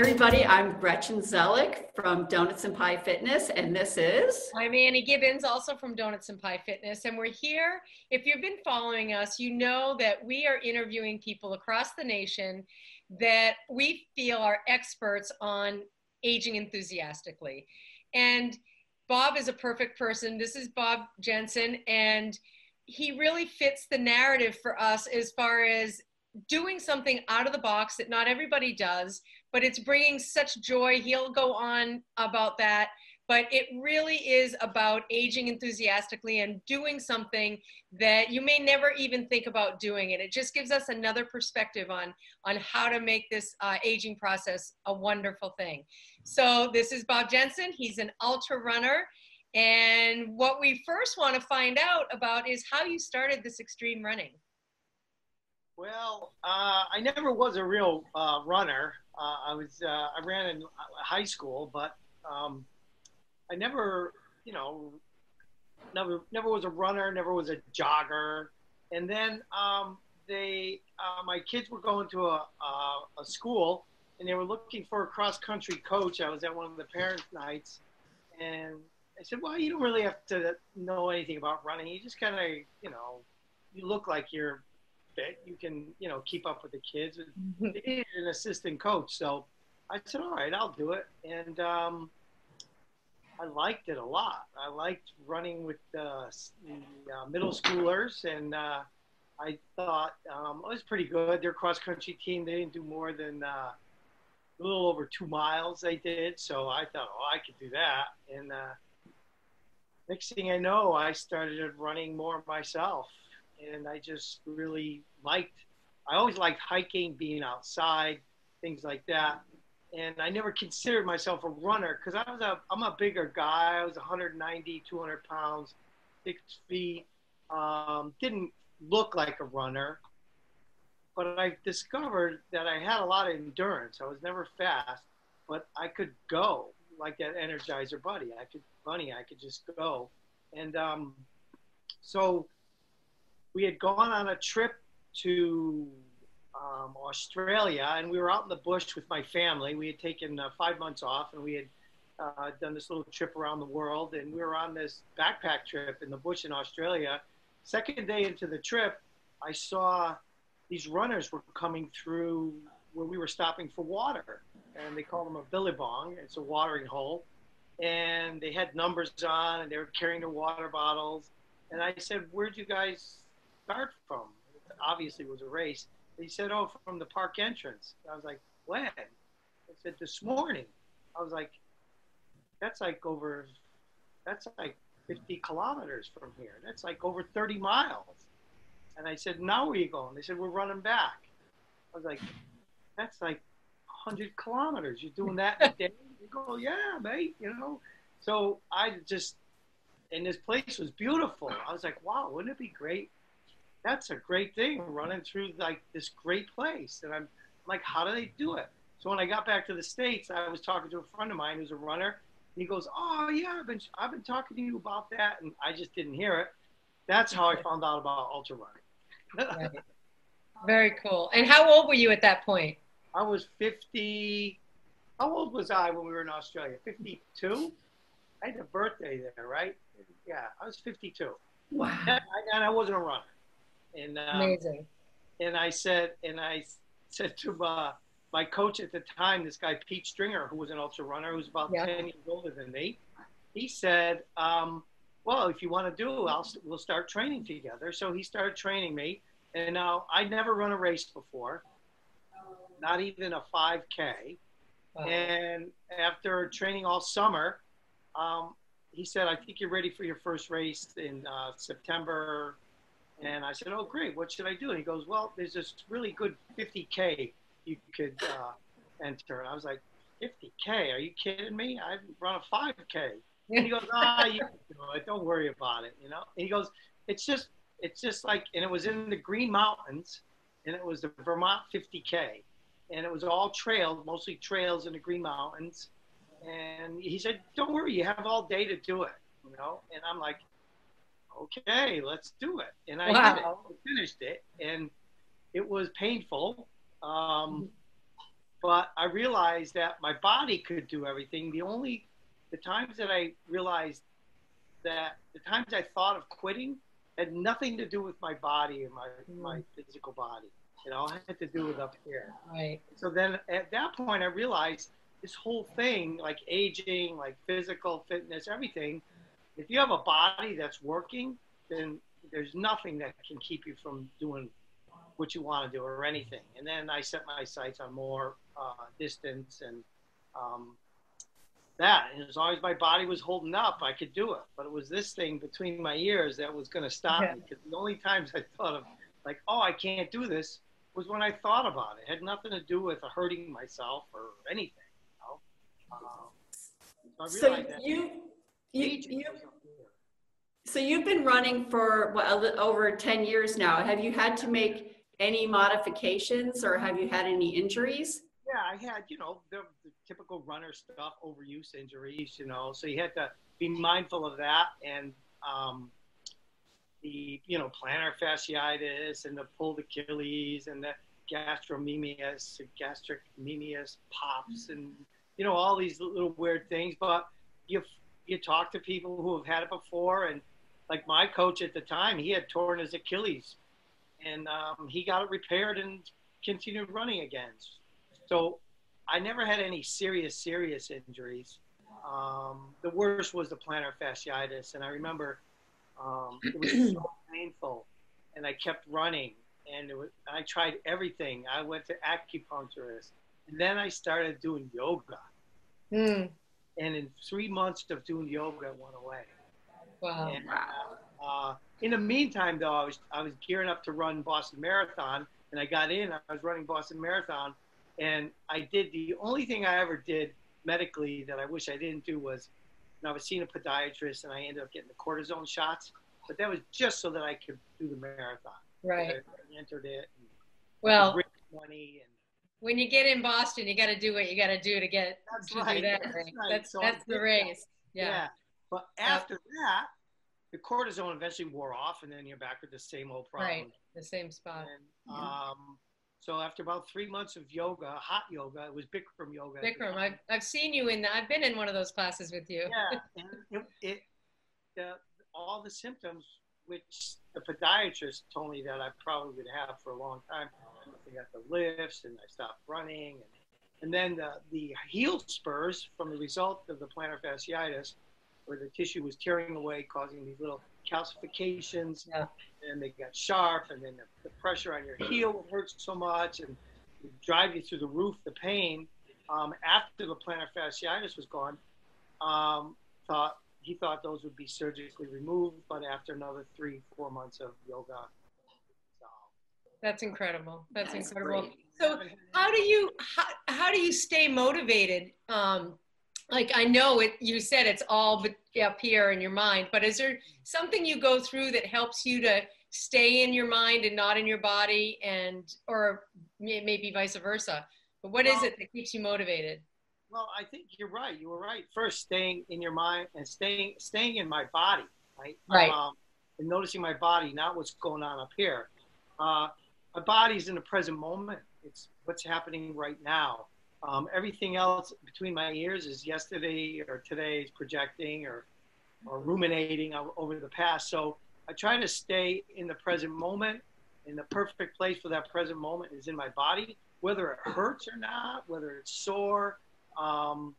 everybody. I'm Gretchen Zellick from Donuts and Pie Fitness, and this is. I'm Annie Gibbons, also from Donuts and Pie Fitness, and we're here. If you've been following us, you know that we are interviewing people across the nation that we feel are experts on aging enthusiastically. And Bob is a perfect person. This is Bob Jensen, and he really fits the narrative for us as far as doing something out of the box that not everybody does, but it's bringing such joy. He'll go on about that, but it really is about aging enthusiastically and doing something that you may never even think about doing. And it just gives us another perspective on, on how to make this uh, aging process a wonderful thing. So this is Bob Jensen. He's an ultra runner. And what we first want to find out about is how you started this extreme running. Well, uh, I never was a real uh, runner. Uh, I was uh, I ran in high school, but um, I never, you know, never never was a runner. Never was a jogger. And then um, they, uh, my kids were going to a, a, a school, and they were looking for a cross country coach. I was at one of the parent nights, and I said, "Well, you don't really have to know anything about running. You just kind of, you know, you look like you're fit. You can, you know, keep up with the kids. Mm-hmm. They needed an assistant coach, so I said, all right, I'll do it. And um, I liked it a lot. I liked running with uh, the uh, middle schoolers, and uh, I thought um, it was pretty good. Their cross country team, they didn't do more than uh, a little over two miles. They did, so I thought, oh, I could do that. And uh, next thing I know, I started running more myself and I just really liked. I always liked hiking, being outside, things like that. And I never considered myself a runner because I was a I'm a bigger guy. I was 190, 200 pounds, six feet. Um, didn't look like a runner, but I discovered that I had a lot of endurance. I was never fast, but I could go like that Energizer Buddy. I could bunny. I could just go, and um, so we had gone on a trip to um, Australia, and we were out in the bush with my family. We had taken uh, five months off, and we had uh, done this little trip around the world. And we were on this backpack trip in the bush in Australia. Second day into the trip, I saw these runners were coming through where we were stopping for water, and they call them a billabong. It's a watering hole, and they had numbers on, and they were carrying their water bottles. And I said, "Where'd you guys start from? Obviously, it was a race. He said, "Oh, from the park entrance." I was like, "When?" I said, "This morning." I was like, "That's like over, that's like 50 kilometers from here. That's like over 30 miles." And I said, "Now where are you going?" They said, "We're running back." I was like, "That's like 100 kilometers. You're doing that in a day?" You go, "Yeah, mate." You know. So I just, and this place was beautiful. I was like, "Wow, wouldn't it be great that's a great thing running through like this great place. And I'm like, how do they do it? So when I got back to the States, I was talking to a friend of mine who's a runner. And he goes, oh yeah, I've been, I've been talking to you about that. And I just didn't hear it. That's how I found out about ultra running. right. Very cool. And how old were you at that point? I was 50. How old was I when we were in Australia? 52? I had a birthday there, right? Yeah, I was 52. Wow. And I, and I wasn't a runner. And um, amazing. And I said, and I said to my, my coach at the time, this guy Pete Stringer, who was an ultra runner, who was about yeah. ten years older than me. He said, um, "Well, if you want to do, I'll we'll start training together." So he started training me, and now I'd never run a race before, not even a 5K. Wow. And after training all summer, um, he said, "I think you're ready for your first race in uh, September and I said, "Oh, great. What should I do?" And he goes, "Well, there's this really good 50k you could uh, enter." And I was like, "50k? Are you kidding me? I run a 5k." And he goes, "Ah, you. Don't worry about it. You know." And he goes, "It's just, it's just like, and it was in the Green Mountains, and it was the Vermont 50k, and it was all trails, mostly trails in the Green Mountains." And he said, "Don't worry, you have all day to do it." You know, and I'm like, okay, let's do it. And I wow. finished it, and it was painful. Um, but I realized that my body could do everything. The only the times that I realized that the times I thought of quitting had nothing to do with my body and my Mm. my physical body. You know, it had to do with up here. Right. So then at that point, I realized this whole thing, like aging, like physical fitness, everything. If you have a body that's working, then there's nothing that can keep you from doing what you want to do or anything. And then I set my sights on more uh, distance and um, that. And as long as my body was holding up, I could do it. But it was this thing between my ears that was going to stop Yeah. me. Because the only times I thought of, like, oh, I can't do this, was when I thought about it. It had nothing to do with hurting myself or anything. You know? um, so So you, you, you, was up there. so you've been running for what, over 10 years now. Have you had to make any modifications or have you had any injuries? Yeah, I had, you know, the, the typical runner stuff, overuse injuries, you know, so you had to be mindful of that and um, the, you know, plantar fasciitis and the pulled Achilles and the gastrocnemius, gastric memias pops and, you know, all these little weird things. But you, you talk to people who have had it before and like my coach at the time, he had torn his Achilles and um, he got it repaired and continued running again. So I never had any serious, serious injuries. Um, the worst was the plantar fasciitis, and I remember um, it was so painful, and I kept running, and was, I tried everything. I went to acupuncturist, and then I started doing yoga, Mm. And in three months of doing yoga, it went away. Wow. And, uh, in the meantime, though, I was I was gearing up to run Boston Marathon, and I got in. I was running Boston Marathon, and I did the only thing I ever did medically that I wish I didn't do was, I was seeing a podiatrist, and I ended up getting the cortisone shots, but that was just so that I could do the marathon. Right. I entered it. Well, money and when you get in Boston, you got to do what you got to do to get That's to right, do that. that's right. That's So that's the did that. race. yeah. Yeah. But after that, the cortisone eventually wore off, and then you're back with the same old problem. Right. The same spot. And, um, so after about three months of yoga, hot yoga, it was Bikram yoga. Bikram. I've, I've seen you in. I've been in one of those classes with you. yeah, it, it the, all the symptoms which the podiatrist told me that I probably would have for a long time. I got the lifts, and I stopped running, and, and then the, the heel spurs from the result of the plantar fasciitis, where the tissue was tearing away, causing these little calcifications, Yeah. and they got sharp, and then the, the pressure on your heel hurts so much, and drive you through the roof, the pain. Um, after the plantar fasciitis was gone, um, thought he thought those would be surgically removed, but after another three, four months of yoga, That's incredible. That's, That's incredible. great. So how do you how, how do you stay motivated? Um, like I know it. You said it's all but up here in your mind, but is there something you go through that helps you to stay in your mind and not in your body, and or may- maybe vice versa? But what is Well- it that keeps you motivated? Well, I think you're right. You were right. First, staying in your mind and staying staying in my body, right? Right. Um, and noticing my body, not what's going on up here. Uh, my body's in the present moment. It's what's happening right now. Um, everything else between my ears is yesterday or today's projecting or or ruminating over the past. So I try to stay in the present moment. And the perfect place for that present moment is in my body, whether it hurts or not, whether it's sore. Um,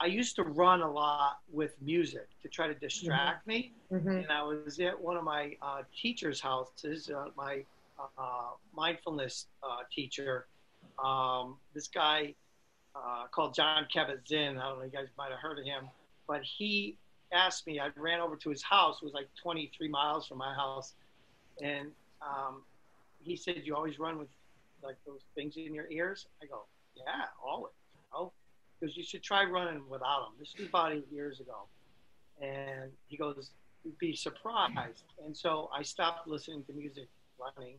I used to run a lot with music to try to distract me. Mm-hmm. And I was at one of my uh, teachers' houses, uh, my uh, mindfulness uh, teacher. Um, this guy uh, called John Kabat-Zinn. I don't know, you guys might have heard of him, but he asked me. I ran over to his house. It was like 23 miles from my house, and um, he said, "You always run with like those things in your ears." I go, "Yeah, always." You know, because you should try running without them. This was about eight years ago, and he goes, "You'd be surprised." And so I stopped listening to music running,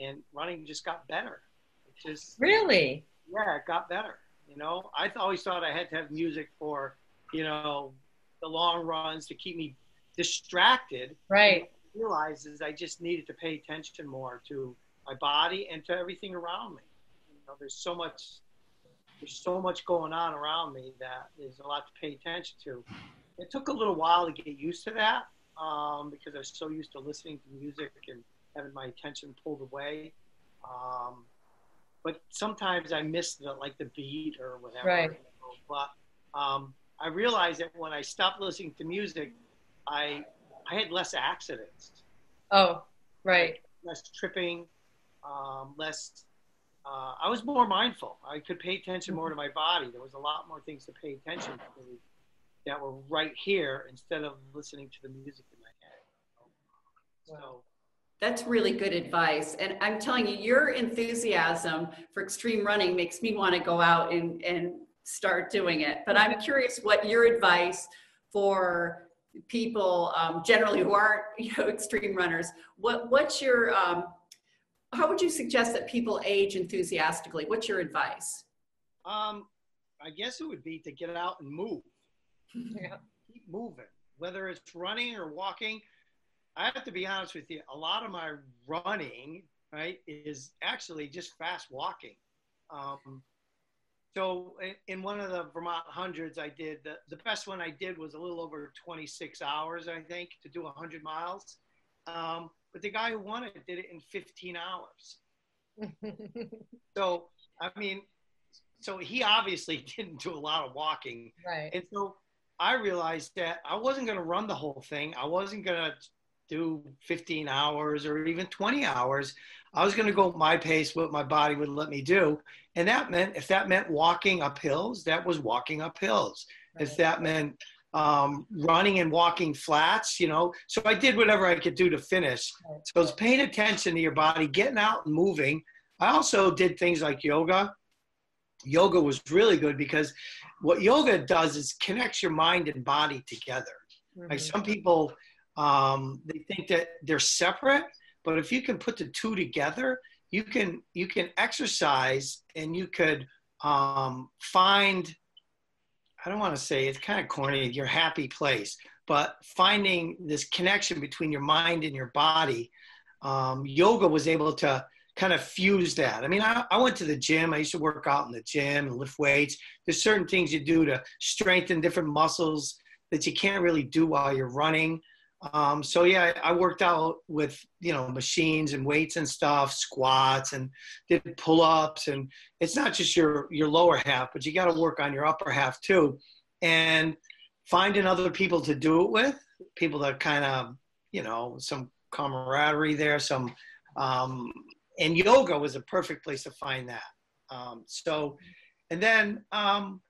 and running just got better. It just Really? yeah, it got better. You know, I th- always thought I had to have music for, you know, the long runs to keep me distracted. Right. Realizes I I just needed to pay attention more to my body and to everything around me. You know, there's so much there's so much going on around me that there's a lot to pay attention to. It took a little while to get used to that um, because I was so used to listening to music and having my attention pulled away. Um, but sometimes I miss the like the beat or whatever. Right. But um, I realized that when I stopped listening to music, I I had less accidents, Oh, right. less tripping, um, less. Uh, I was more mindful. I could pay attention more to my body. There was a lot more things to pay attention to that were right here instead of listening to the music in my head. So. That's really good advice. And I'm telling you, your enthusiasm for extreme running makes me want to go out and, and start doing it. But I'm curious what your advice for people um, generally who aren't, you know, extreme runners. What what's your um, how would you suggest that people age enthusiastically? What's your advice? Um, I guess it would be to get out and move. Yeah. Keep moving, whether it's running or walking. I have to be honest with you. A lot of my running, right, is actually just fast walking. Um, so in, in one of the Vermont hundreds, I did the, the best one I did was a little over 26 hours, I think, to do 100 miles. Um, but the guy who won it did it in 15 hours. So I mean, so he obviously didn't do a lot of walking. right. And so I realized that I wasn't going to run the whole thing. I wasn't going to do 15 hours or even 20 hours. I was going to go my pace, what my body would let me do. And that meant, if that meant walking up hills, that was walking up hills. If that meant um, running and walking flats, you know, so I did whatever I could do to finish. Right. So it's paying attention to your body, getting out and moving. I also did things like yoga. Yoga was really good because what yoga does is connects your mind and body together. Like Mhm. some people, um, they think that they're separate, but if you can put the two together, you can you can exercise and you could um, find. I don't want to say it's kind of corny, your happy place, but finding this connection between your mind and your body. Um, yoga was able to kind of fuse that. I mean, I, I went to the gym. I used to work out in the gym and lift weights. There's certain things you do to strengthen different muscles that you can't really do while you're running. Um, so yeah, I worked out with you know machines and weights and stuff, squats and did pull-ups, and it's not just your your lower half, but you got to work on your upper half too, and finding other people to do it with, people that kind of you know some camaraderie there, some um, and yoga was a perfect place to find that. Um, so, and then um,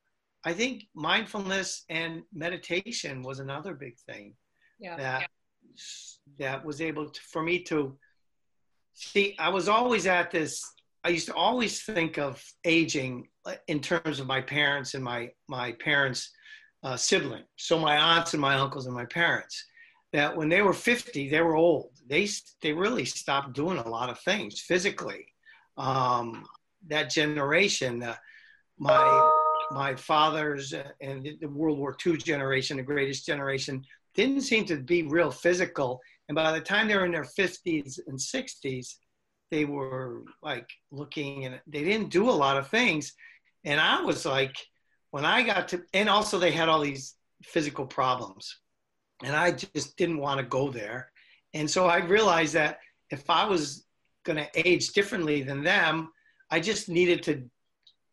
I think mindfulness and meditation was another big thing Yeah. that that was able to, for me to see. I was always at this. I used to always think of aging in terms of my parents and my my parents' uh, sibling. So my aunts and my uncles and my parents. That when they were 50, they were old. They they really stopped doing a lot of things physically. Um, that generation, uh, my my father's uh, and the World War II generation, the greatest generation, didn't seem to be real physical. And by the time they were in their 50s and 60s, they were like looking and they didn't do a lot of things. And I was like, when I got to, and also they had all these physical problems. And I just didn't want to go there. And so I realized that if I was going to age differently than them, I just needed to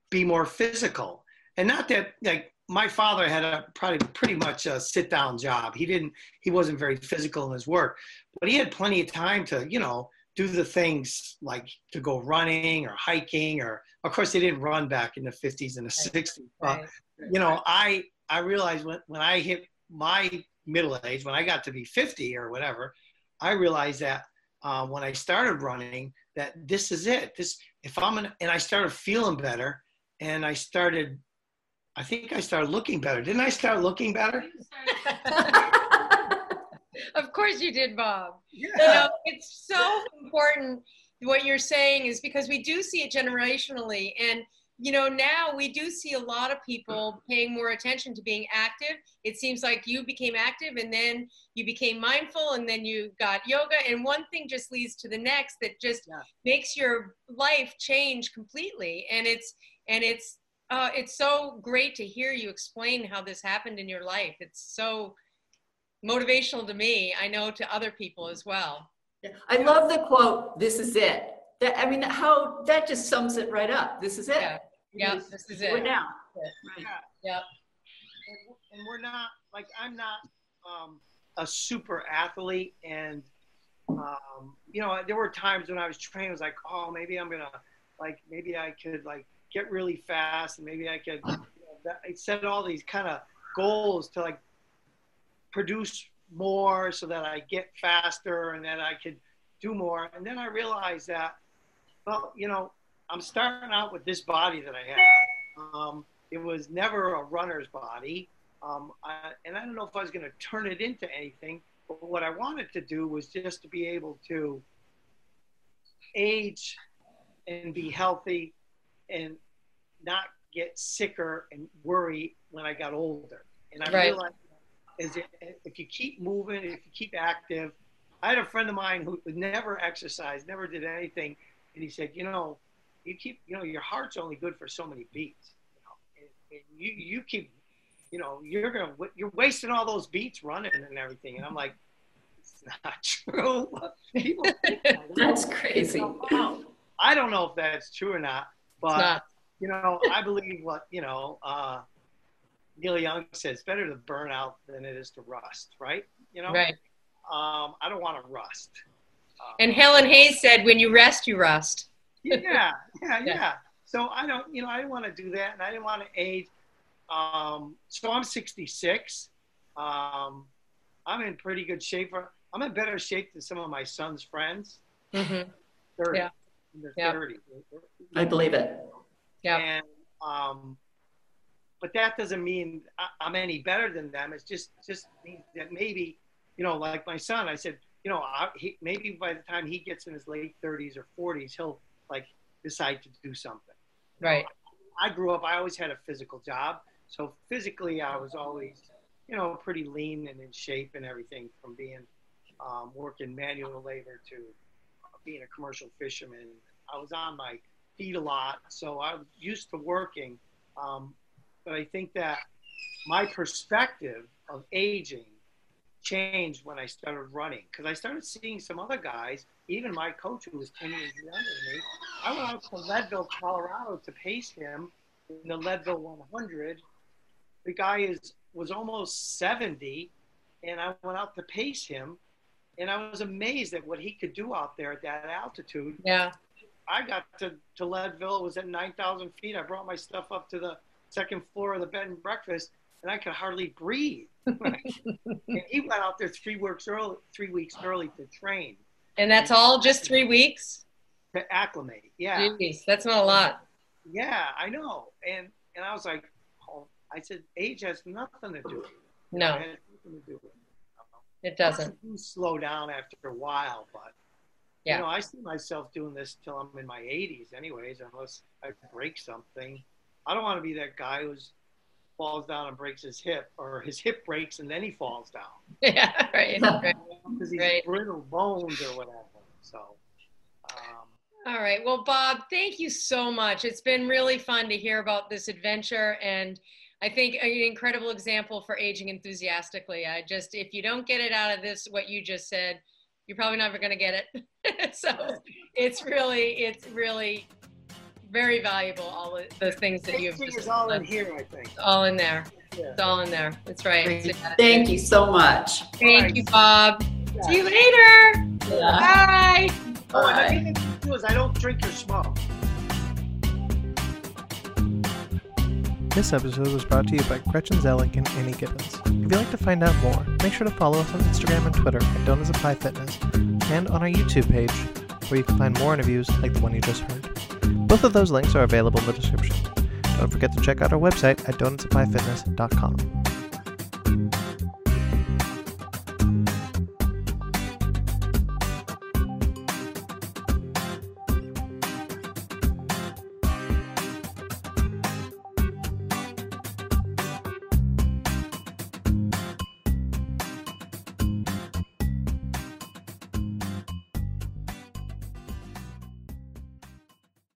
be more physical. And not that, like, my father had a probably pretty much a sit down job. He didn't, he wasn't very physical in his work, but he had plenty of time to, you know, do the things like to go running or hiking or of course they didn't run back in the 50s and the 60s but Right. you know i i realized when, when i hit my middle age when i got to be 50 or whatever i realized that uh, when i started running that this is it this if i'm an, and i started feeling better and i started i think i started looking better didn't i start looking better of course you did, Bob. yeah You know, it's so important what you're saying is because we do see it generationally and you know now we do see a lot of people paying more attention to being active it seems like you became active and then you became mindful and then you got yoga and one thing just leads to the next that just Yeah. makes your life change completely and it's and it's uh, it's so great to hear you explain how this happened in your life. It's so motivational to me. I know to other people as well. I love the quote, this is it. That, I mean, how, that just sums it right up. This is it. Yeah. Yeah, this is Do it it. now. Yeah. Right. Yep. and, and we're not like I'm not um, a super athlete, and um, you know there were times when I was training, I was like, oh, maybe I'm gonna like maybe I could like get really fast, and maybe I could. You know, that, I set all these kind of goals to like produce more, so that I get faster, and then I could do more, and then I realized that, well, you know, I'm starting out with this body that I have. Um, it was never a runner's body. Um, I, and I don't know if I was going to turn it into anything, but what I wanted to do was just to be able to age and be healthy and not get sicker and worry when I got older. And I Right. realized is it, if you keep moving, if you keep active, I had a friend of mine who never exercised, never did anything, and he said, you know, you keep, you know, your heart's only good for so many beats. You know, and, and you you keep, you know, you're gonna you're wasting all those beats running and everything. And I'm like, it's not true. People. That's crazy. I don't know if that's true or not, but It's not. You know, I believe what you know. Uh, Neil Young says, "Better to burn out than it is to rust." Right? You know. Right. Um, I don't want to rust. Uh, And Helen Hayes said, when you rest, you rust. yeah, yeah, Yeah. yeah. So I don't, you know, I didn't want to do that, and I didn't want to age. Um, so I'm 66. Um, I'm in pretty good shape. I'm in better shape than some of my son's friends. Mm-hmm. 30, Yeah. in their Yeah. 30s. I believe it. Yeah. And um, but that doesn't mean I'm any better than them. It's just just means that maybe, you know, like my son, I said, you know, I, he, maybe by the time he gets in his late 30s or 40s, he'll like decide to do something. Right. I grew up. I always had a physical job, so physically I was always, you know, pretty lean and in shape and everything from being um, working manual labor to being a commercial fisherman. I was on my feet a lot, so I was used to working. Um, but I think that my perspective of aging changed when I started running because I started seeing some other guys, even my coach who was 10 years younger than me. I went out to Leadville, Colorado to pace him in the Leadville 100. The guy is was almost 70, and I went out to pace him, and I was amazed at what he could do out there at that altitude. Yeah. I got to, to Leadville, it was at 9,000 feet. I brought my stuff up to the second floor of the bed and breakfast, and I could hardly breathe. and he went out there three weeks early, three weeks early to train, And that's all just three weeks? to acclimate. Yeah. Jeez, that's not a lot. Yeah, I know. And and I was like, oh, I said, age has nothing to do with it. No, It has nothing to do it. it doesn't. You slow down after a while, but Yeah. you know, I see myself doing this till I'm in my 80s, anyways, unless I break something. I don't want to be that guy who's falls down and breaks his hip, or his hip breaks and then he falls down Yeah, right. right. because he's Right. brittle bones or whatever. So, um, All right. Well, Bob, thank you so much. It's been really fun to hear about this adventure and I think an incredible example for aging enthusiastically. I just, if you don't get it out of this, what you just said, you're probably never going to get it. so it's really, it's really very valuable. All of the things that you've just is all in here, I think. all in there. Yeah. It's all in there. That's right. Great. So, Thank you so much. Thank you, Bob. See you later. Yeah. Bye. Oh, and Bye. the thing to do is I don't drink or smoke. This episode was brought to you by Gretchen Zellick and Annie Gibbons. If you'd like to find out more, make sure to follow us on Instagram and Twitter at of Pie Fitness and on our YouTube page, where you can find more interviews like the one you just heard. Both of those links are available in the description. Don't forget to check out our website at donutsofpiefitness.com.